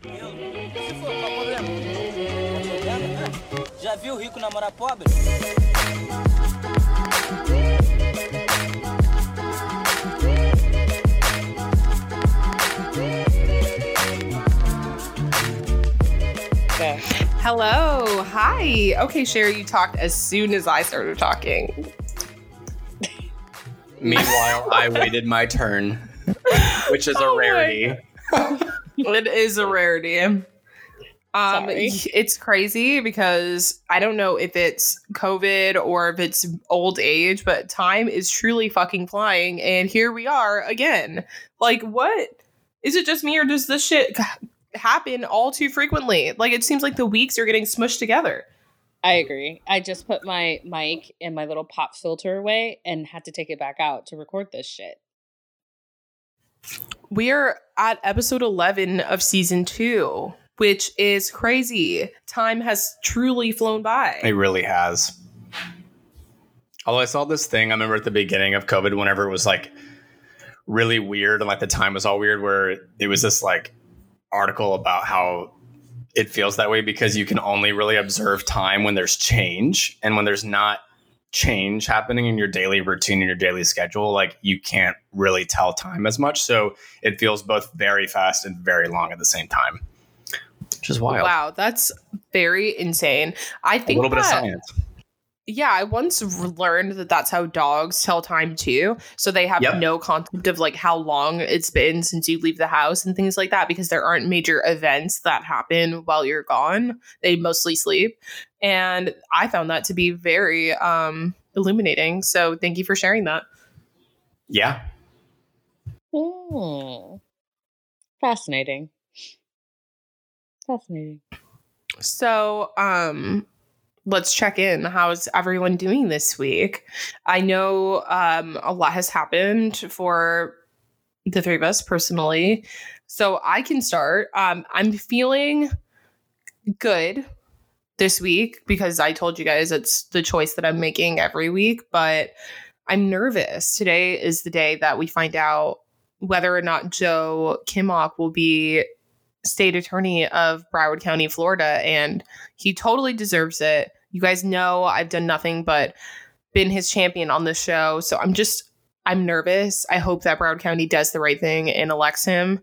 cabelo. Se for, qual o problema? Já viu rico namorar pobre? Hello. Hi. Okay, Sherry, you talked as soon as I started talking. Meanwhile, I waited my turn, which is a Oh my rarity. it is a rarity. Um, Sorry. it's crazy because I don't know if it's COVID or if it's old age, but time is truly fucking flying, and here we are again. Like, what is it? Just me, or does this shit happen all too frequently? Like, it seems like the weeks are getting smushed together. I agree. I just put my mic in my little pop filter away and had to take it back out to record this shit. We are at episode 11 of season two, which is crazy. Time has truly flown by. It really has. Although I saw this thing, I remember at the beginning of COVID, whenever it was like really weird and like the time was all weird, where it was this like article about how it feels that way because you can only really observe time when there's change and when there's not change happening in your daily routine and your daily schedule like you can't really tell time as much. So it feels both very fast and very long at the same time. Which is wild. Wow, that's very insane. I think a little bit of science Yeah, I once learned that that's how dogs tell time too. So they have Yep. no concept of like how long it's been since you leave the house and things like that because there aren't major events that happen while you're gone. They mostly sleep. And I found that to be very um illuminating. So thank you for sharing that. yeah Hmm. Fascinating. Fascinating. So, um, let's check in. How's everyone doing this week? I know um, a lot has happened for the three of us personally. So I can start. Um, I'm feeling good this week because I told you guys it's the choice that I'm making every week, but I'm nervous. Today is the day that we find out whether or not Joe Kimok will be state attorney of Broward County, Florida, and he totally deserves it. You guys know I've done nothing but been his champion on this show, so I'm just I'm nervous. I hope that Broward County does the right thing and elects him.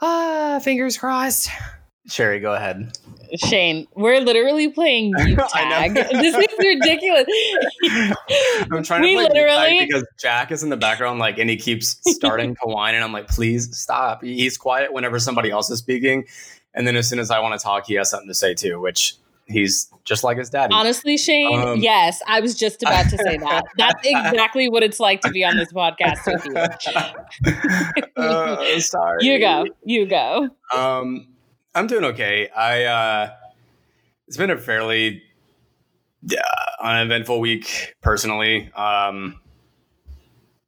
Ah, fingers crossed. sherry go ahead Shane, we're literally playing mute I tag. this is ridiculous. I'm trying We to play mute tag literally- because Jack is in the background, like, and he keeps starting to whine, and I'm like, please stop. He's quiet whenever somebody else is speaking, and then as soon as I want to talk, he has something to say too, which he's just like his daddy. Honestly, Shane, Um, yes, I was just about to say that. That's exactly what it's like to be on this podcast with you. uh, sorry. You go. You go. Um, I'm doing okay. I uh, it's been a fairly uh, uneventful week personally. Um,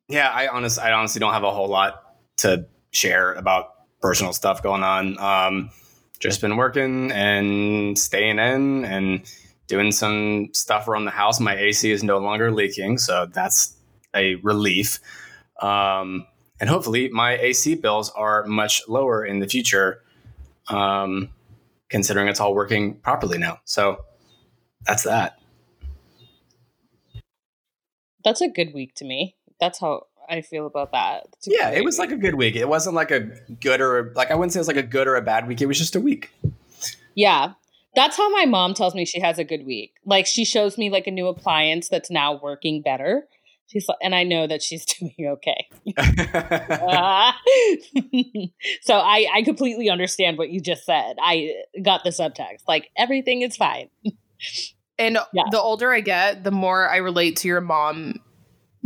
yeah, I honest, I honestly don't have a whole lot to share about personal stuff going on. Um, just been working and staying in and doing some stuff around the house. My AC is no longer leaking, so that's a relief. Um, and hopefully, my AC bills are much lower in the future, um, considering it's all working properly now. So that's that. That's a good week to me. That's how I feel about that. Yeah, it was like a good week. It wasn't like a good or like I wouldn't say it was like a good or a bad week. It was just a week. Yeah. That's how my mom tells me she has a good week. Like she shows me like a new appliance that's now working better. She's like, and I know that she's doing okay. Ah. so I I completely understand what you just said. I got the subtext. Like everything is fine. And Yeah. the older I get, the more I relate to your mom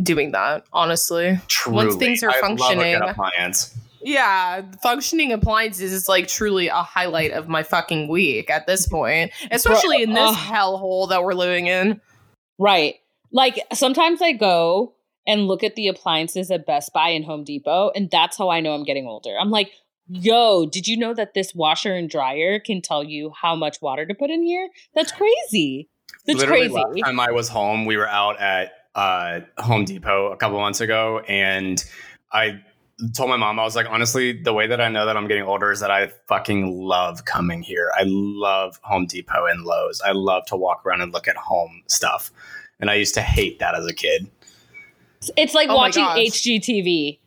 doing that, honestly. Truly, things are I love a good functioning. appliance. Yeah, functioning appliances is like truly a highlight of my fucking week at this point, especially in this Ugh. hellhole that we're living in. Right. Like sometimes I go and look at the appliances at Best Buy and Home Depot, and that's how I know I'm getting older. I'm like, yo, did you know that this washer and dryer can tell you how much water to put in here? That's crazy. That's Literally, crazy. last time I was home, we were out at uh, Home Depot a couple months ago, and I told my mom, I was like, honestly, the way that I know that I'm getting older is that I fucking love coming here. I love Home Depot and Lowe's. I love to walk around and look at home stuff. And I used to hate that as a kid. It's like Oh watching. HGTV.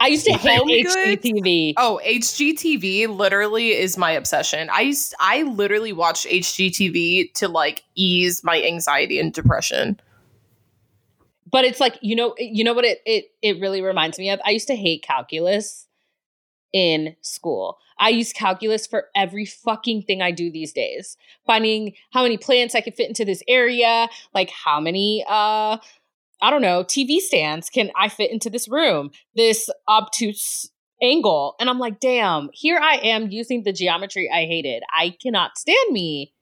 I used to hate Home HGTV. Oh, HGTV literally is my obsession. I used I literally watched HGTV to like ease my anxiety and depression. But it's like, you know, you know what it it it really reminds me of? I used to hate calculus in school. I use calculus for every fucking thing I do these days. Finding how many plants I can fit into this area, like how many uh I don't know, TV stands can I fit into this room? This obtuse angle. And I'm like, damn, here I am using the geometry I hated. I cannot stand me.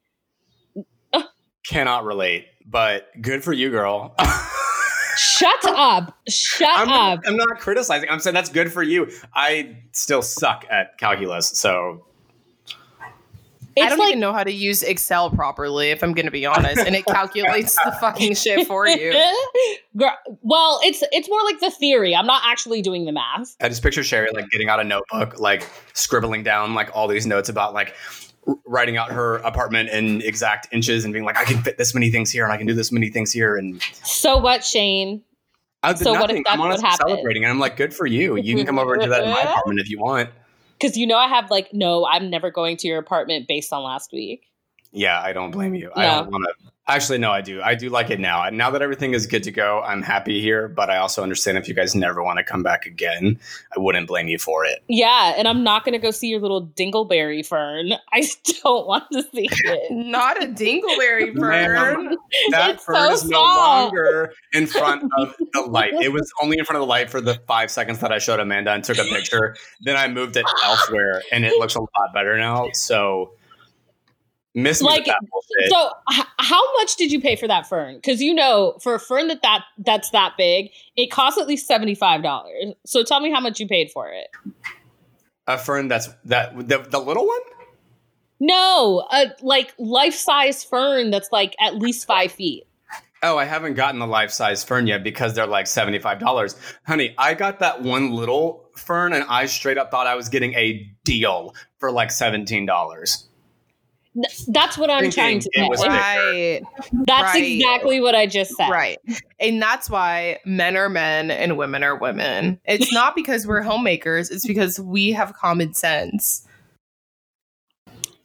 Cannot relate, but good for you, girl. Shut up. Shut I'm, up. I'm not criticizing. I'm saying that's good for you. I still suck at calculus. So I don't like even know how to use Excel properly, if I'm going to be honest, and it calculates the fucking shit for you. Girl, well, it's it's more like the theory. I'm not actually doing the math. I just picture Sherry like getting out a notebook, like scribbling down like all these notes about like writing out her apartment in exact inches and being like, I can fit this many things here and I can do this many things here. And So what, Shane? I did So what if nothing. that's I'm what happened? celebrating. And I'm like, good for you. You can come over and do that in my uh-uh. apartment if you want. Because you know I have like no, I'm never going to your apartment based on last week. Yeah, I don't blame you. I don't want to. Actually, no, I do. I do like it now. And now that everything is good to go, I'm happy here. But I also understand if you guys never want to come back again, I wouldn't blame you for it. Yeah, and I'm not going to go see your little dingleberry fern. I don't want to see it. Not a dingleberry Man, fern. That It's fern so is no longer in front of the light. It was only in front of the light for the five seconds that I showed Amanda and took a picture. Then I moved it elsewhere, and it looks a lot better now. So miss Like. So, h- how much did you pay for that fern? Because you know, for a fern that, that that's that big, it costs at least seventy five dollars. So tell me how much you paid for it. a fern that's that the, the little one. No, a like life size fern that's like at least five feet. Oh, I haven't gotten the life size fern yet because they're like seventy five dollars, honey. I got that one little fern, and I straight up thought I was getting a deal for like seventeen dollars. N- That's what I'm Thinking trying to it say. Right. That's right. exactly what I just said. Right. And that's why men are men and women are women. It's not because we're homemakers, it's because we have common sense.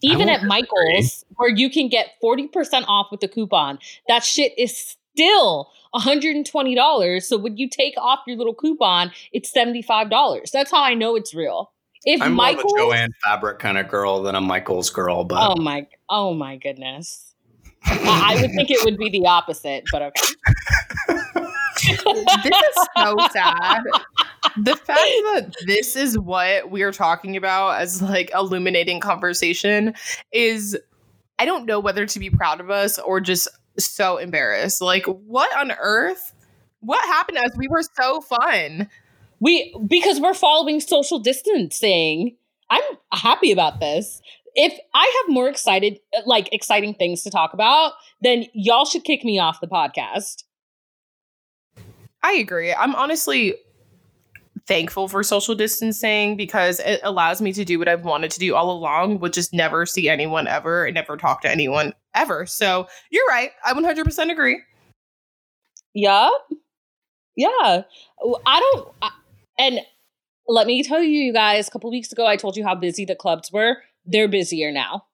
Even at won't Michael's, where you can get 40% off with the coupon, that shit is still $120. So when you take off your little coupon, it's $75. That's how I know it's real. If I'm more of a Jo-Ann Fabric kind of girl than a Michael's girl, but oh my, oh my goodness. I, I would think it would be the opposite, but okay. this is so sad. The fact that this is what we're talking about as like illuminating conversation is I don't know whether to be proud of us or just so embarrassed. Like what on earth? What happened to us? We were so fun. We because we're following social distancing. I'm happy about this. If I have more excited like exciting things to talk about, then y'all should kick me off the podcast. I agree. I'm honestly thankful for social distancing because it allows me to do what I've wanted to do all along, which is never see anyone ever and never talk to anyone ever. So you're right. I 100% agree. Yeah. Yeah. I don't I, and let me tell you you guys, a couple weeks ago I told you how busy the clubs were. They're busier now.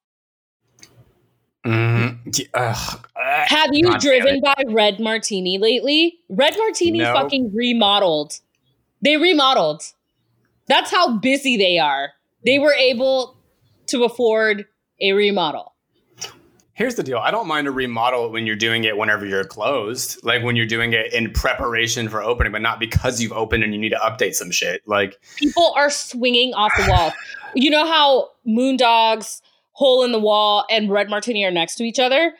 Yeah, ugh. Ugh. Have you God driven by Red Martini lately? Red Martini No. fucking remodeled. They remodeled. That's how busy they are. They were able to afford a remodel. Here's the deal. I don't mind a remodel when you're doing it whenever you're closed, like when you're doing it in preparation for opening, but not because you've opened and you need to update some shit. Like, People are swinging off the wall. You know how Moondogs, Hole in the Wall, and Red Martini are next to each other?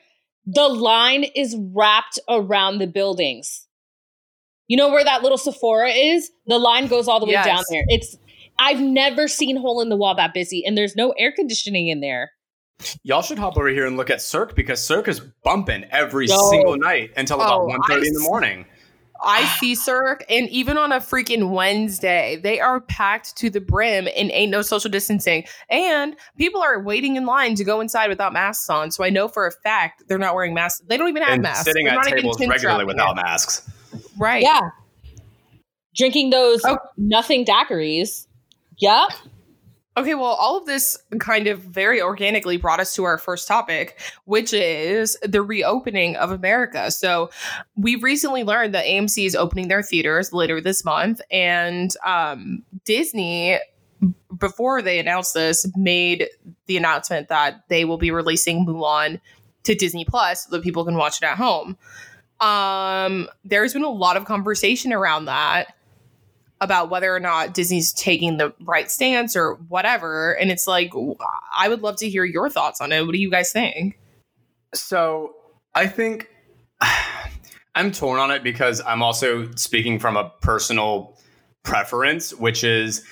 The line is wrapped around the buildings. You know where that little Sephora is? The line goes all the way Yes. down there. It's I've never seen Hole in the Wall that busy, and there's no air conditioning in there. Y'all should hop over here and look at Cirque because Cirque is bumping every Yo. single night until about Oh, 1.30 in the morning. I see Cirque, and even on a freaking Wednesday, they are packed to the brim and ain't no social distancing. And people are waiting in line to go inside without masks on. So I know for a fact they're not wearing masks. They don't even have and masks. sitting They're at not even tables chin regularly without it. masks. Right. Yeah. Drinking those Oh. nothing daiquiris. Yep. Okay, well, all of this kind of very organically brought us to our first topic, which is the reopening of America. So, we recently learned that AMC is opening their theaters later this month, and um, Disney, before they announced this, made the announcement that they will be releasing Mulan to Disney Plus so that people can watch it at home. Um, there's been a lot of conversation around that about whether or not Disney's taking the right stance or whatever. And it's like, I would love to hear your thoughts on it. What do you guys think? So I think I'm torn on it because I'm also speaking from a personal preference, which is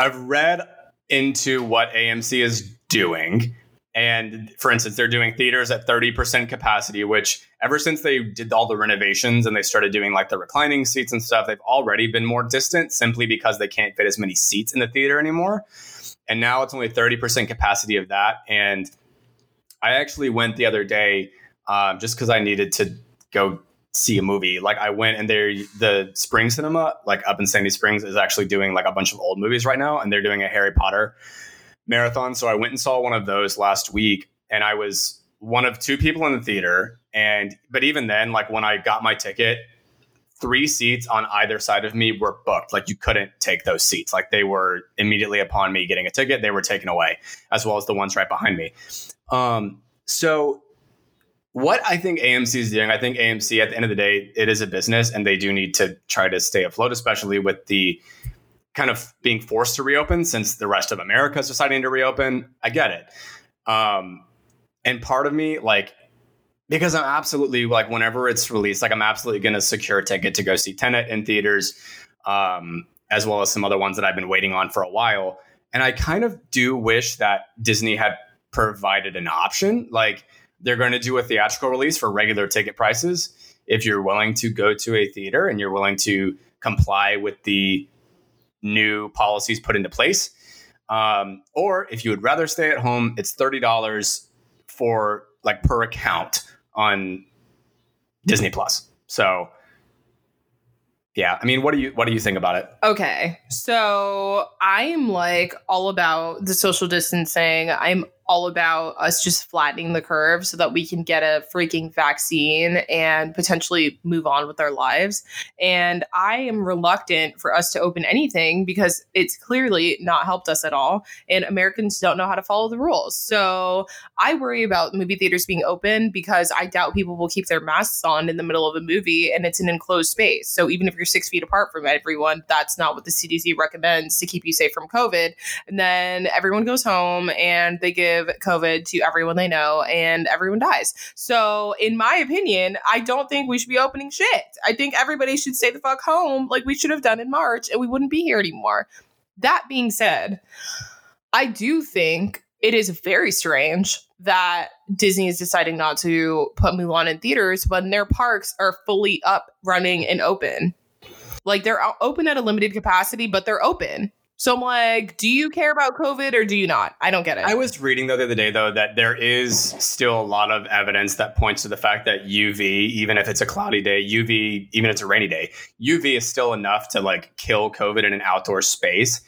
I've read into what AMC is doing. And for instance, they're doing theaters at 30% capacity, which ever since they did all the renovations and they started doing like the reclining seats and stuff, they've already been more distant simply because they can't fit as many seats in the theater anymore. And now it's only 30% capacity of that. And I actually went the other day um, just because I needed to go see a movie. Like I went and they're the Spring Cinema, like up in Sandy Springs, is actually doing like a bunch of old movies right now, and they're doing a Harry Potter marathon. So I went and saw one of those last week, and I was one of two people in the theater. And but even then, like when I got my ticket, three seats on either side of me were booked. Like you couldn't take those seats. Like they were immediately upon me getting a ticket, they were taken away, as well as the ones right behind me. Um, so what I think AMC is doing, I think AMC at the end of the day, it is a business and they do need to try to stay afloat, especially with the kind of being forced to reopen since the rest of America is deciding to reopen. I get it. Um, and part of me, like, because I'm absolutely like, whenever it's released, like, I'm absolutely going to secure a ticket to go see Tenet in theaters, um, as well as some other ones that I've been waiting on for a while. And I kind of do wish that Disney had provided an option. Like, they're going to do a theatrical release for regular ticket prices. If you're willing to go to a theater and you're willing to comply with the new policies put into place, um, or if you would rather stay at home, it's thirty dollars for like per account on Disney Plus. So, yeah, I mean, what do you what do you think about it? Okay. So I'm like all about the social distancing. I'm all about us just flattening the curve so that we can get a freaking vaccine and potentially move on with our lives. And I am reluctant for us to open anything because it's clearly not helped us at all. And Americans don't know how to follow the rules. So I worry about movie theaters being open because I doubt people will keep their masks on in the middle of a movie and it's an enclosed space. So even if you're six feet apart from everyone, that's not what the CDC recommends to keep you safe from COVID. And then everyone goes home and they give COVID to everyone they know and everyone dies. So, in my opinion, I don't think we should be opening shit. I think everybody should stay the fuck home like we should have done in March and we wouldn't be here anymore. That being said, I do think it is very strange that Disney is deciding not to put Mulan in theaters when their parks are fully up, running, and open. Like they're open at a limited capacity, but they're open. So I'm like, do you care about COVID or do you not? I don't get it. I was reading though the other day though that there is still a lot of evidence that points to the fact that UV, even if it's a cloudy day, UV, even if it's a rainy day, UV is still enough to like kill COVID in an outdoor space.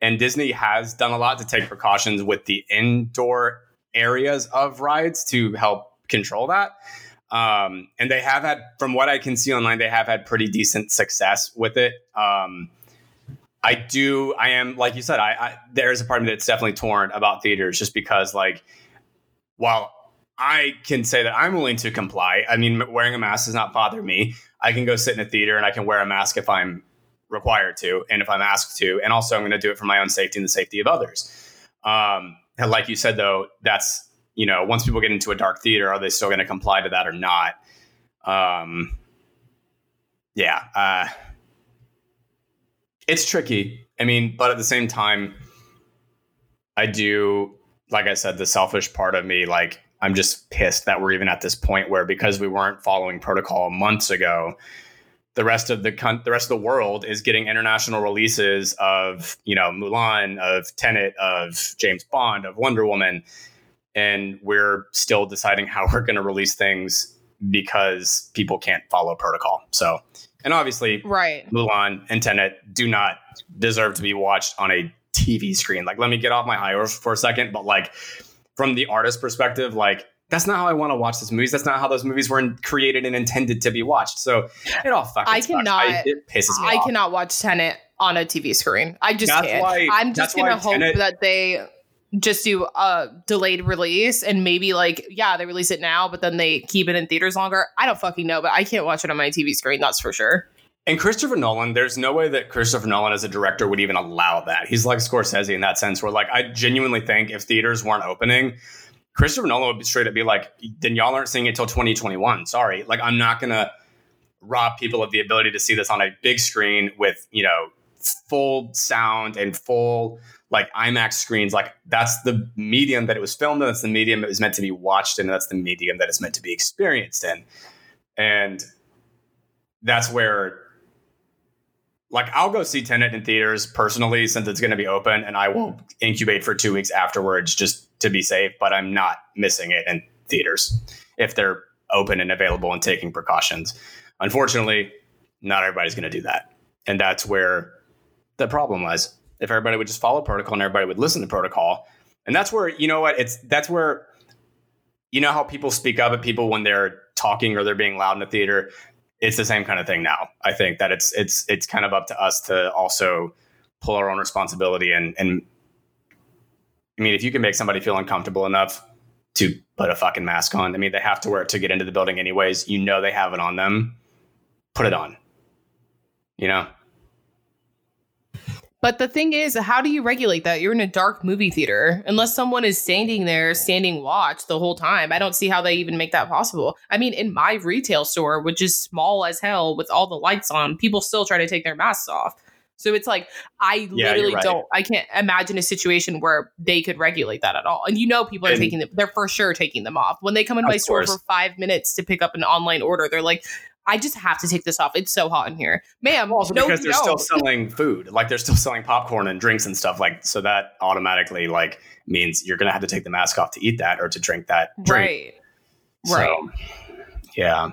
And Disney has done a lot to take precautions with the indoor areas of rides to help control that. Um, and they have had, from what I can see online, they have had pretty decent success with it. Um, I do. I am like you said. I, I there's a part of me that's definitely torn about theaters, just because like while I can say that I'm willing to comply. I mean, wearing a mask does not bother me. I can go sit in a theater and I can wear a mask if I'm required to, and if I'm asked to, and also I'm going to do it for my own safety and the safety of others. Um, and like you said, though, that's you know, once people get into a dark theater, are they still going to comply to that or not? Um, yeah. Uh, it's tricky. I mean, but at the same time, I do, like I said, the selfish part of me, like, I'm just pissed that we're even at this point where because we weren't following protocol months ago, the rest of the con- the rest of the world is getting international releases of you know Mulan, of Tenet, of James Bond, of Wonder Woman, and we're still deciding how we're going to release things because people can't follow protocol. So, and obviously, Right. Mulan and Tenet do not deserve to be watched on a TV screen. Like, let me get off my high horse for a second, but like from the artist perspective, like that's not how I want to watch those movies. That's not how those movies were in- created and intended to be watched. So it all fucking I cannot- I, it pisses me I off. cannot watch Tenet on a TV screen. I just That's can't. why- I'm just gonna hope Tenet- that they just do a delayed release and maybe like yeah they release it now but then they keep it in theaters longer i don't fucking know but i can't watch it on my tv screen that's for sure And Christopher Nolan, there's no way that Christopher Nolan as a director would even allow that. He's like Scorsese in that sense, where like I genuinely think if theaters weren't opening, Christopher Nolan would straight up be like, then y'all aren't seeing it till 2021. Sorry. Like I'm not gonna rob people of the ability to see this on a big screen with, you know, full sound and full like IMAX screens. Like that's the medium that it was filmed in, that's the medium it was meant to be watched in, that's the medium that it's meant to be experienced in. And that's where like I'll go see Tenet in theaters personally since it's going to be open, and I will incubate for two weeks afterwards just to be safe. But I'm not missing it in theaters if they're open and available and taking precautions. Unfortunately, not everybody's going to do that, and that's where the problem lies. If everybody would just follow protocol and everybody would listen to protocol, and that's where you know what it's that's where you know how people speak up at people when they're talking or they're being loud in the theater it's the same kind of thing now. I think that it's it's it's kind of up to us to also pull our own responsibility and and I mean if you can make somebody feel uncomfortable enough to put a fucking mask on, I mean they have to wear it to get into the building anyways. You know they have it on them. Put it on. You know? But the thing is, how do you regulate that? You're in a dark movie theater. Unless someone is standing there, standing watch the whole time, I don't see how they even make that possible. I mean, in my retail store, which is small as hell with all the lights on, people still try to take their masks off. So it's like, I Yeah, literally right. don't, I can't imagine a situation where they could regulate that at all. And you know, people are And- taking them, they're for sure taking them off. When they come in my store for five minutes to pick up an online order, they're like, I just have to take this off. It's so hot in here. Ma'am, Also no, because they're still selling food. Like they're still selling popcorn and drinks and stuff like so that automatically like means you're gonna have to take the mask off to eat that or to drink that drink. Right. Right. So, yeah.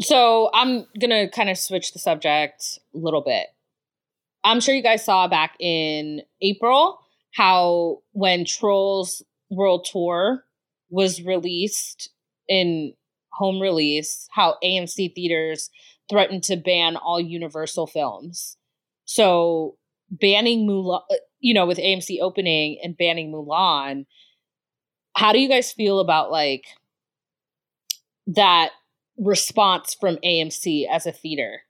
So I'm gonna kind of switch the subject a little bit. I'm sure you guys saw back in April how when Trolls World Tour was released in home release, how AMC theaters threatened to ban all Universal films. So banning Mulan, uh, you know, with AMC opening and banning Mulan, how do you guys feel about like that response from AMC as a theater?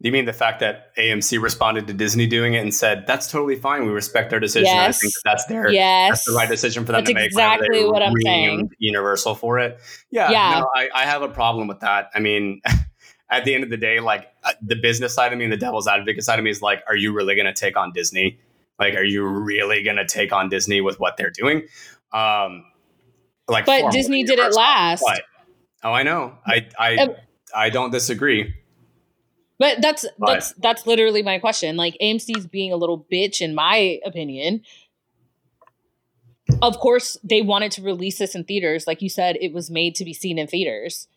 You mean the fact that AMC responded to Disney doing it and said, that's totally fine. We respect their decision. I Yes. think that that's their Yes. that's the right decision for them That's to make. exactly what I'm saying. Universal for it. Yeah. Yeah. No, I, I have a problem with that. I mean, at the end of the day, like uh, the business side of me and the devil's advocate side of me is like, are you really going to take on Disney? Like, are you really going to take on Disney with what they're doing? Um, like, But Disney did it last. But- oh, I know. I I I don't disagree. But that's But- that's that's literally my question. Like AMC's being a little bitch in my opinion. Of course, they wanted to release this in theaters. Like you said, it was made to be seen in theaters.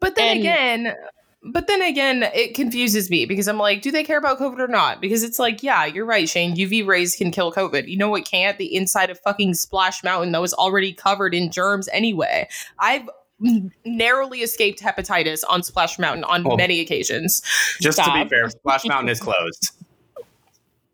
But then And- again, but then again, it confuses me because I'm like, do they care about COVID or not? Because it's like, yeah, you're right, Shane. UV rays can kill COVID. You know what can't? The inside of fucking Splash Mountain that was already covered in germs anyway. I've n- narrowly escaped hepatitis on Splash Mountain on Oh. many occasions. Just to be fair, Splash Mountain is closed.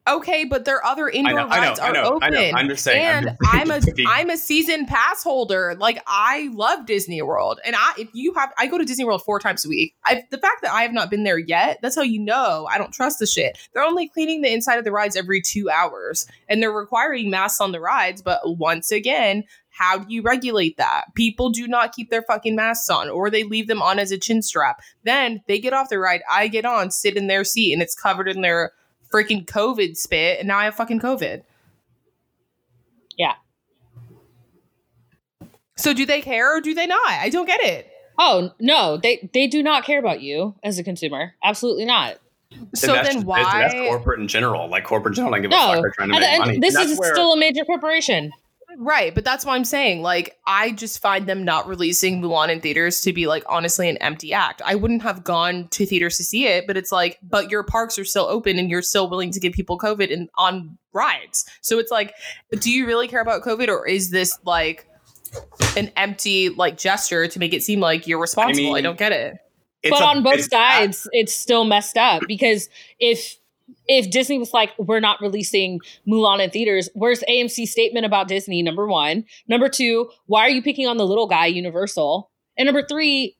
Okay, but their other indoor know, I know, rides are know, open. I. I'm just saying, I'm And just- I'm a I'm a season pass holder. Like I love Disney World, and I if you have I go to Disney World four times a week. I the fact that I have not been there yet, that's how you know I don't trust the shit. They're only cleaning the inside of the rides every two hours, and they're requiring masks on the rides. But once again. How do you regulate that? People do not keep their fucking masks on, or they leave them on as a chin strap. Then they get off the ride. I get on, sit in their seat, and it's covered in their freaking COVID spit, and now I have fucking COVID. Yeah. So do they care or do they not? I don't get it. Oh no, they they do not care about you as a consumer. Absolutely not. So then just why? That's corporate in general. Like corporate in general, don't give a No, fuck. They're trying to and, make and money. this And is where- still a major corporation. Right, but that's why I'm saying. Like, I just find them not releasing Mulan in theaters to be like honestly an empty act. I wouldn't have gone to theaters to see it, but it's like, but your parks are still open and you're still willing to give people COVID and on rides. So it's like, do you really care about COVID or is this like an empty like gesture to make it seem like you're responsible? I, mean, don't get it. it's but a- on both it's- sides, it's still messed up because if if Disney was like, we're not releasing Mulan in theaters, where's AMC's statement about Disney? Number one. Number two, why are you picking on the little guy, Universal? And number three,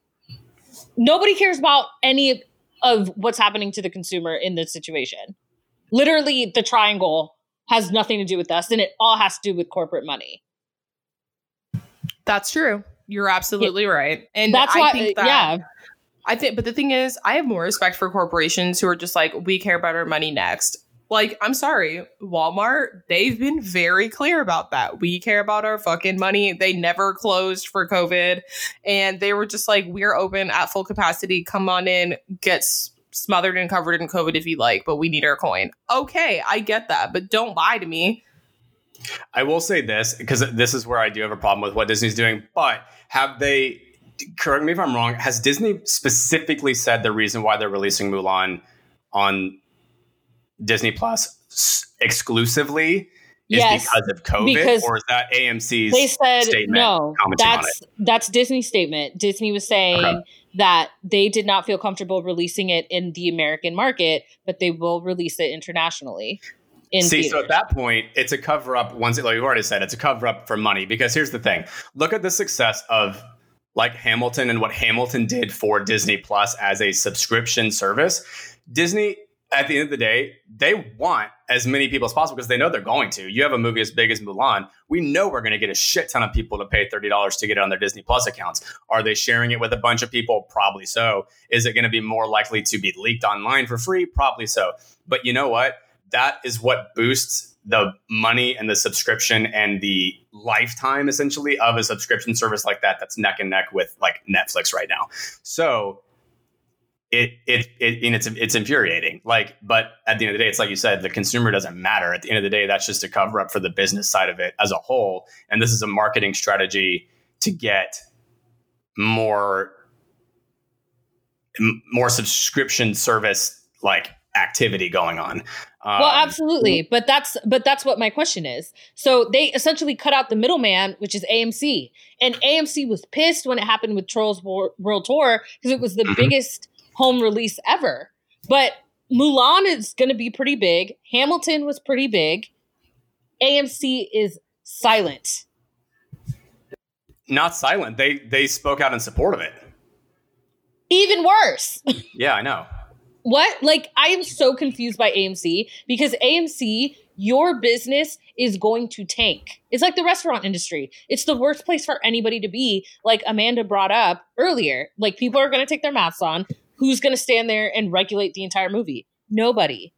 nobody cares about any of what's happening to the consumer in this situation. Literally, the triangle has nothing to do with us, and it all has to do with corporate money. That's true. You're absolutely right. And That's I why, think that yeah. I think, but the thing is, I have more respect for corporations who are just like, we care about our money next. Like, I'm sorry, Walmart, they've been very clear about that. We care about our fucking money. They never closed for COVID. And they were just like, we're open at full capacity. Come on in, get smothered and covered in COVID if you like, but we need our coin. Okay, I get that, but don't lie to me. I will say this because this is where I do have a problem with what Disney's doing. But have they? Correct me if I'm wrong. Has Disney specifically said the reason why they're releasing Mulan on Disney Plus exclusively is Yes, because of COVID, because or is that AMC's? they said statement no that's that's disney's statement disney was saying Okay. that they did not feel comfortable releasing it in the american market but they will release it internationally in See, so at that point, it's a cover up. Once, like you've already said, it's a cover up for money. Because here's the thing: look at the success of like Hamilton and what Hamilton did for Disney Plus as a subscription service. Disney, at the end of the day, they want as many people as possible because they know they're going to. You have a movie as big as Mulan, we know we're going to get a shit ton of people to pay thirty dollars to get it on their Disney Plus accounts. Are they sharing it with a bunch of people? Probably so. Is it going to be more likely to be leaked online for free? Probably so. But you know what? that is what boosts the money and the subscription and the lifetime essentially of a subscription service like that that's neck and neck with like Netflix right now. So it it it and it's it's infuriating. Like, but at the end of the day, it's like you said, the consumer doesn't matter. At the end of the day, that's just a cover up for the business side of it as a whole. And this is a marketing strategy to get more more subscription service like activity going on. Well Um, absolutely but that's but that's what my question is so they essentially cut out the middleman which is amc and amc was pissed when it happened with trolls world tour because it was the Mhm. biggest home release ever but mulan is going to be pretty big hamilton was pretty big amc is silent not silent. They they spoke out in support of it. even worse Yeah, I know. What? Like, I am so confused by AMC because AMC, your business is going to tank. It's like the restaurant industry. It's the worst place for anybody to be, like Amanda brought up earlier. Like, people are going to take their masks on. Who's going to stand there and regulate the entire movie? Nobody.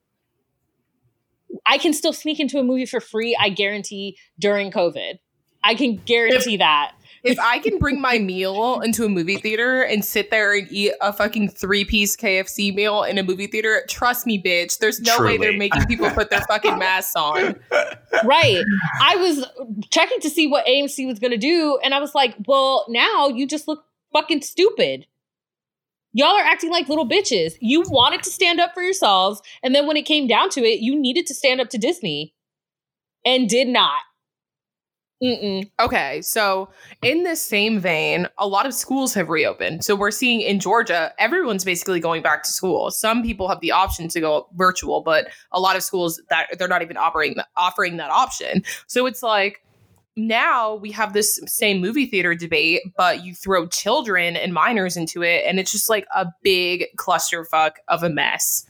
I can still sneak into a movie for free, I guarantee, during COVID. I can guarantee that. If I can bring my meal into a movie theater and sit there and eat a fucking three piece KFC meal in a movie theater, trust me, bitch, there's no way they're making people put their fucking masks on. right. I was checking to see what AMC was going to do, and I was like, well, now you just look fucking stupid. Y'all are acting like little bitches. You wanted to stand up for yourselves, and then when it came down to it, you needed to stand up to Disney and did not. Mm-mm. Okay, so in this same vein, a lot of schools have reopened. So we're seeing in Georgia, everyone's basically going back to school. Some people have the option to go virtual, but a lot of schools that they're not even operating offering that option. So it's like now we have this same movie theater debate, but you throw children and minors into it, and it's just like a big clusterfuck of a mess.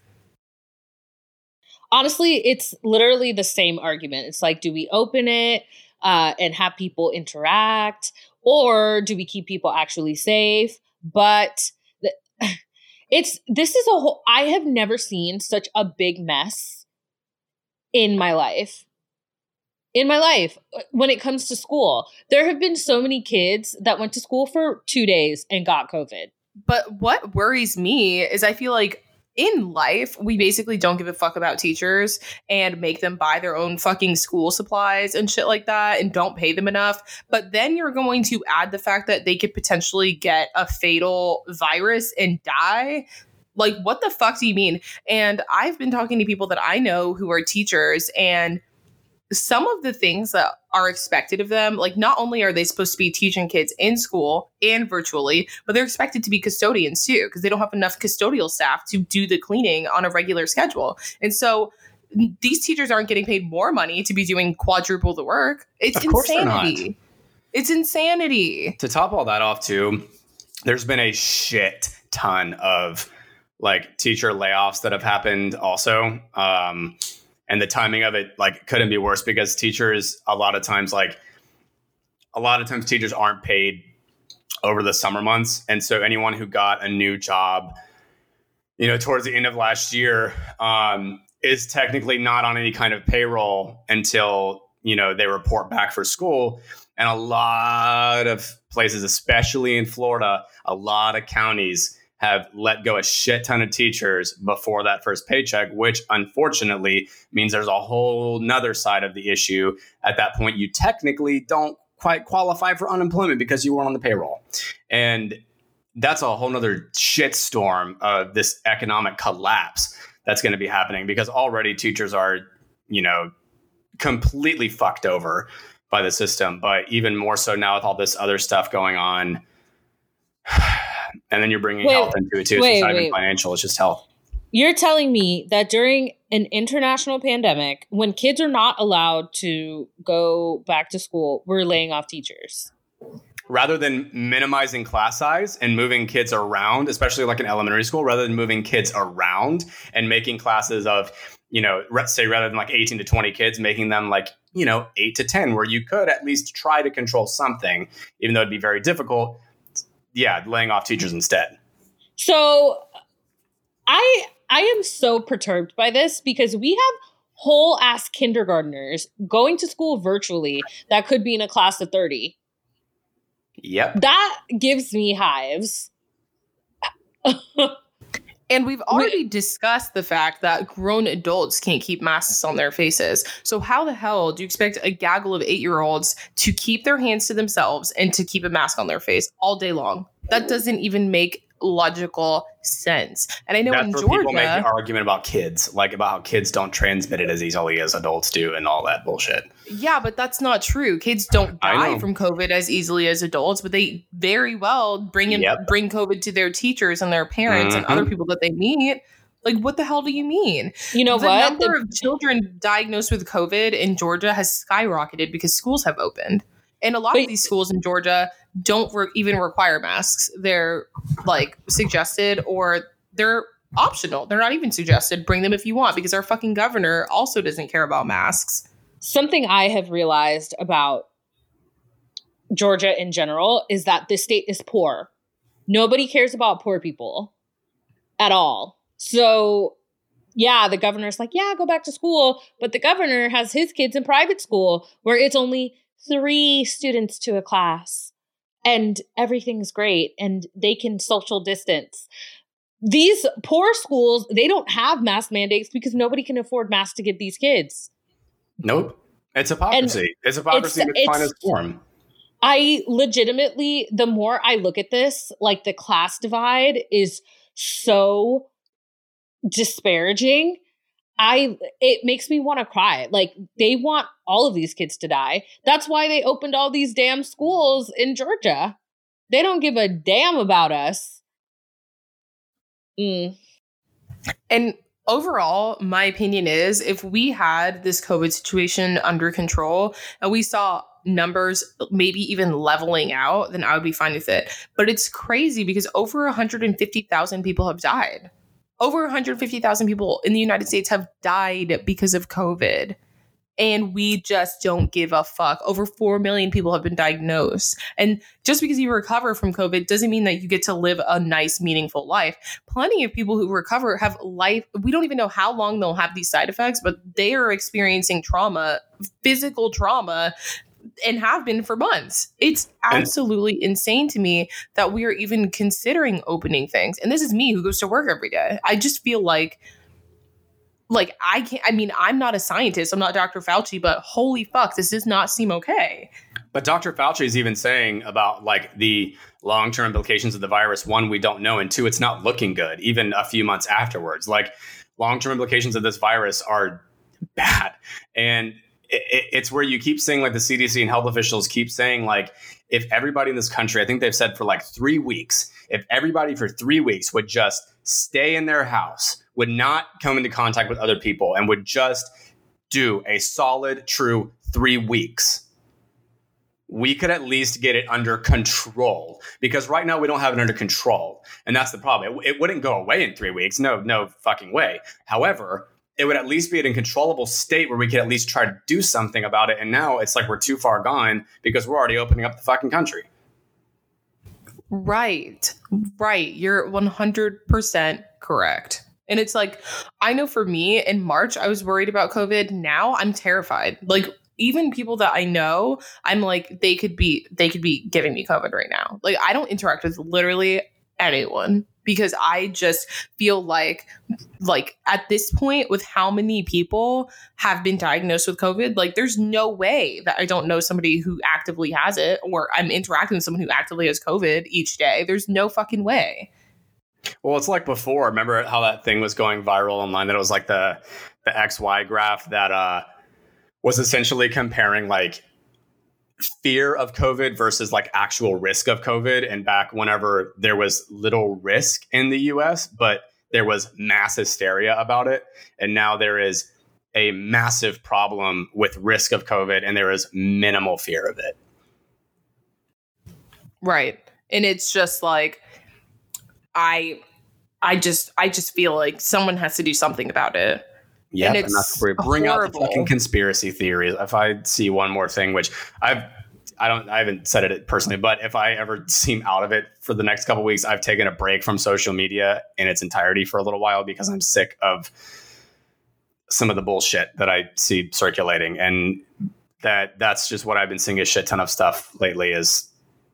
Honestly, it's literally the same argument. It's like, do we open it uh, and have people interact, or do we keep people actually safe? But it's this is a whole. I have never seen such a big mess in my life. in my life uh, when it comes to school. There have been so many kids that went to school for two days and got COVID. But what worries me is I feel like in life, we basically don't give a fuck about teachers and make them buy their own fucking school supplies and shit like that and don't pay them enough. But then you're going to add the fact that they could potentially get a fatal virus and die. Like, what the fuck do you mean? And I've been talking to people that I know who are teachers and some of the things that are expected of them, like not only are they supposed to be teaching kids in school and virtually, but they're expected to be custodians too, because they don't have enough custodial staff to do the cleaning on a regular schedule. And so these teachers aren't getting paid more money to be doing quadruple the work. It's Of course they're not. insanity. It's insanity. to top all that off too there's been a shit ton of like teacher layoffs that have happened also um and the timing of it like couldn't be worse because teachers a lot of times like a lot of times teachers aren't paid over the summer months. And so anyone who got a new job you know towards the end of last year um is technically not on any kind of payroll until you know they report back for school. And a lot of places, especially in Florida, a lot of counties have let go a shit ton of teachers before that first paycheck, which unfortunately means there's a whole nother side of the issue. At that point, you technically don't quite qualify for unemployment because you weren't on the payroll. And that's a whole nother shitstorm of this economic collapse that's going to be happening because already teachers are, you know, completely fucked over by the system, but even more so now with all this other stuff going on. And then you're bringing Wait, health into it too. So wait, it's not even financial; it's just health. You're telling me that during an international pandemic, when kids are not allowed to go back to school, we're laying off teachers. Rather than minimizing class size and moving kids around, especially like in elementary school, rather than moving kids around and making classes of, you know, say rather than like 18 to 20 kids, making them like, you know, eight to 10, where you could at least try to control something, even though it'd be very difficult. Yeah, laying off teachers instead. So I I am so perturbed by this because we have whole ass kindergartners going to school virtually that could be in a class of 30. Yep. That gives me hives. And we've already discussed the fact that grown adults can't keep masks on their faces. So, how the hell do you expect a gaggle of eight year olds to keep their hands to themselves and to keep a mask on their face all day long? That doesn't even make logical sense. And I know That's in where people make the Georgia, argument about kids, like about how kids don't transmit it as easily as adults do, and all that bullshit. yeah, but that's not true. Kids don't die from COVID as easily as adults, but they very well bring in Yep. bring COVID to their teachers and their parents and Mhm. other people that they meet. Like, what the hell do you mean? You know the what? number The- of children diagnosed with COVID in Georgia has skyrocketed because schools have opened. And a lot But- of these schools in Georgia don't re- even require masks. They're like suggested or they're optional. They're not even suggested. Bring them if you want because our fucking governor also doesn't care about masks. something I have realized about Georgia in general is that the state is poor. Nobody cares about poor people at all. So, yeah, the governor's like, yeah, go back to school. But the governor has his kids in private school where it's only three students to a class and everything's great and they can social distance. These poor schools, they don't have mask mandates because nobody can afford masks to give these kids. Nope. It's hypocrisy. it's hypocrisy in its, it's- finest form. I legitimately, the more I look at this, like the class divide is so disparaging. I it makes me want to cry. Like they want all of these kids to die. That's why they opened all these damn schools in Georgia. They don't give a damn about us. Mm. And overall, my opinion is if we had this COVID situation under control and we saw numbers maybe even leveling out, then I would be fine with it. But it's crazy because over 150,000 people have died. Over 150,000 people in the United States have died because of COVID. and we just don't give a fuck. Over 4 million people have been diagnosed. And just because you recover from COVID doesn't mean that you get to live a nice, meaningful life. Plenty of people who recover have life, we don't even know how long they'll have these side effects, but they are experiencing trauma, physical trauma. And have been for months. It's absolutely and- insane to me that we are even considering opening things. And this is me who goes to work every day. I just feel like like I can't I mean I'm not a scientist, I'm not Dr. Fauci, but holy fuck, this does not seem okay. But Dr. Fauci is even saying about like the long-term implications of the virus, one we don't know and two it's not looking good even a few months afterwards. Like long-term implications of this virus are bad. And it, it's where you keep saying like the CDC and health officials keep saying like if everybody in this country, I think they've said for like 3 weeks, if everybody for 3 weeks would just stay in their house would not come into contact with other people and would just do a solid, true three weeks, we could at least get it under control because right now we don't have it under control. And that's the problem. It, it wouldn't go away in three weeks. No, no fucking way. However, it would at least be in a controllable state where we could at least try to do something about it. And now it's like we're too far gone because we're already opening up the fucking country. Right. Right. You're 100% correct. And it's like, I know for me in March, I was worried about COVID. Now I'm terrified. Like, even people that I know, I'm like, they could be, they could be giving me COVID right now. Like, I don't interact with literally anyone because I just feel like, like at this point, with how many people have been diagnosed with COVID, like there's no way that I don't know somebody who actively has it, or I'm interacting with someone who actively has COVID each day. There's no fucking way. Well, it's like before. Remember how that thing was going viral online? That it was like the the XY graph that uh, was essentially comparing like fear of COVID versus like actual risk of COVID. And back whenever there was little risk in the US, but there was mass hysteria about it. And now there is a massive problem with risk of COVID and there is minimal fear of it. Right. And it's just like, I I just I just feel like someone has to do something about it. Yeah, and, and that's where bring horrible. out the fucking conspiracy theories. If I see one more thing, which I've I don't I haven't said it personally, but if I ever seem out of it for the next couple weeks, I've taken a break from social media in its entirety for a little while because I'm sick of some of the bullshit that I see circulating. And that that's just what I've been seeing a shit ton of stuff lately is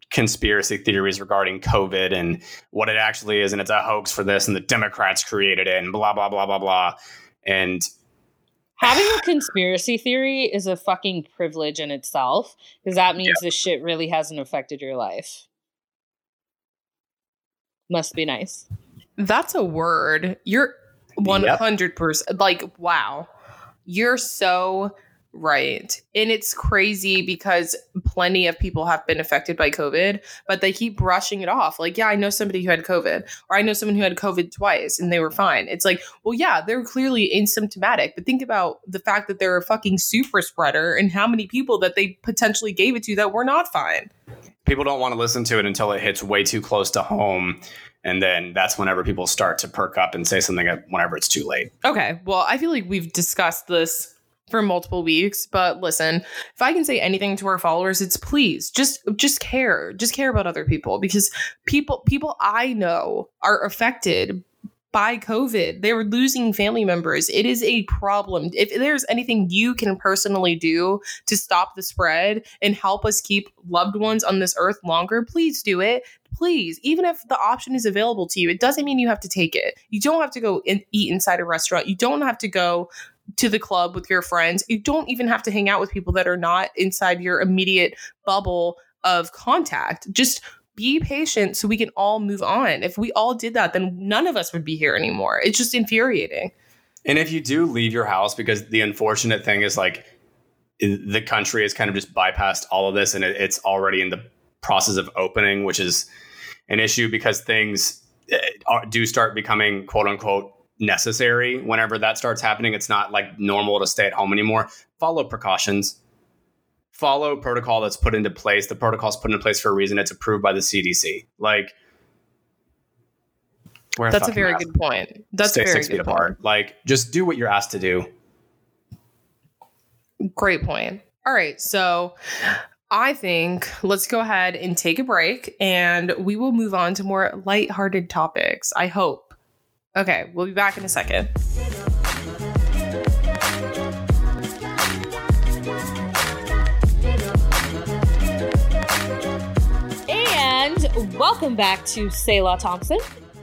conspiracy theories regarding COVID and what it actually is, and it's a hoax for this, and the Democrats created it, and blah blah blah blah blah. And having a conspiracy theory is a fucking privilege in itself because that means yeah. this shit really hasn't affected your life. Must be nice. That's a word. You're 100% yep. like wow. You're so Right. And it's crazy because plenty of people have been affected by COVID, but they keep brushing it off. Like, yeah, I know somebody who had COVID, or I know someone who had COVID twice and they were fine. It's like, well, yeah, they're clearly asymptomatic, but think about the fact that they're a fucking super spreader and how many people that they potentially gave it to that were not fine. People don't want to listen to it until it hits way too close to home. And then that's whenever people start to perk up and say something whenever it's too late. Okay. Well, I feel like we've discussed this for multiple weeks but listen if i can say anything to our followers it's please just just care just care about other people because people people i know are affected by covid. They're losing family members. It is a problem. If there's anything you can personally do to stop the spread and help us keep loved ones on this earth longer please do it. Please even if the option is available to you it doesn't mean you have to take it. You don't have to go and eat inside a restaurant. You don't have to go to the club with your friends. You don't even have to hang out with people that are not inside your immediate bubble of contact. Just be patient so we can all move on. If we all did that, then none of us would be here anymore. It's just infuriating. And if you do leave your house, because the unfortunate thing is like the country has kind of just bypassed all of this and it's already in the process of opening, which is an issue because things eh, do start becoming quote unquote necessary whenever that starts happening. It's not like normal to stay at home anymore. Follow precautions. Follow protocol that's put into place. The protocol is put into place for a reason. It's approved by the CDC. Like, that's a very good point. That's Stay very six feet apart. Like, just do what you're asked to do. Great point. All right, so I think let's go ahead and take a break and we will move on to more lighthearted topics. I hope. Okay, we'll be back in a second. And welcome back to Selah Thompson.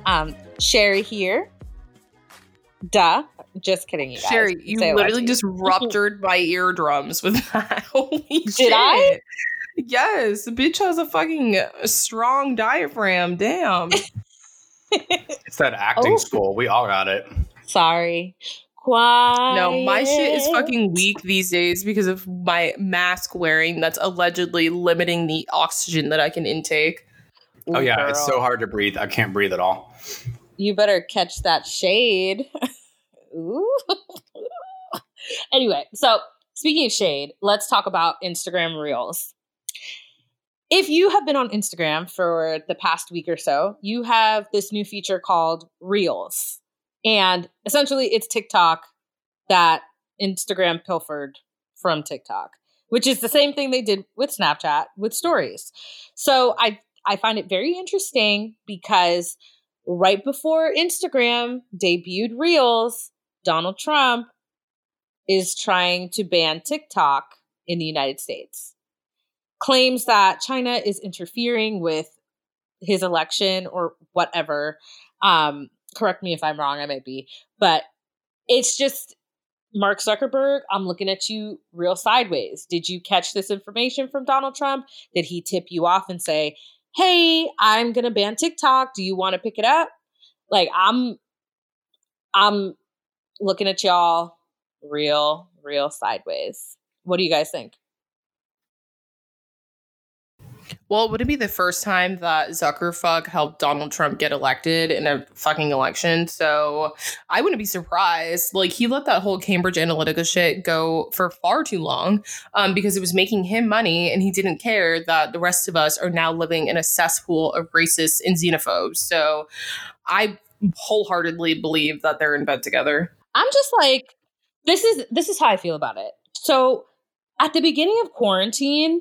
Um, Sherry here. Duh. Just kidding, you guys. Sherry, you literally just ruptured my eardrums with that. Holy shit. Did I? Yes, the bitch has a fucking strong diaphragm. Damn. It's that acting Oh. school. We all got it. Sorry. Quiet. No, my shit is fucking weak these days because of my mask wearing that's allegedly limiting the oxygen that I can intake. Oh yeah, it's so hard to breathe. I can't breathe at all. You better catch that shade. Ooh. anyway, so speaking of shade, let's talk about Instagram Reels. If you have been on Instagram for the past week or so, you have this new feature called Reels. And essentially, it's TikTok that Instagram pilfered from TikTok, which is the same thing they did with Snapchat with stories. So I I find it very interesting because right before Instagram debuted Reels, Donald Trump is trying to ban TikTok in the United States. Claims that China is interfering with his election or whatever. Um, correct me if I'm wrong, I might be. But it's just Mark Zuckerberg, I'm looking at you real sideways. Did you catch this information from Donald Trump? Did he tip you off and say, hey, I'm gonna ban TikTok. Do you want to pick it up? Like I'm I'm looking at y'all real, real sideways. What do you guys think? Well, would it be the first time that Zuckerfuck helped Donald Trump get elected in a fucking election? So I wouldn't be surprised. Like he let that whole Cambridge Analytica shit go for far too long um, because it was making him money, and he didn't care that the rest of us are now living in a cesspool of racists and xenophobes. So I wholeheartedly believe that they're in bed together. I'm just like this is this is how I feel about it. So at the beginning of quarantine,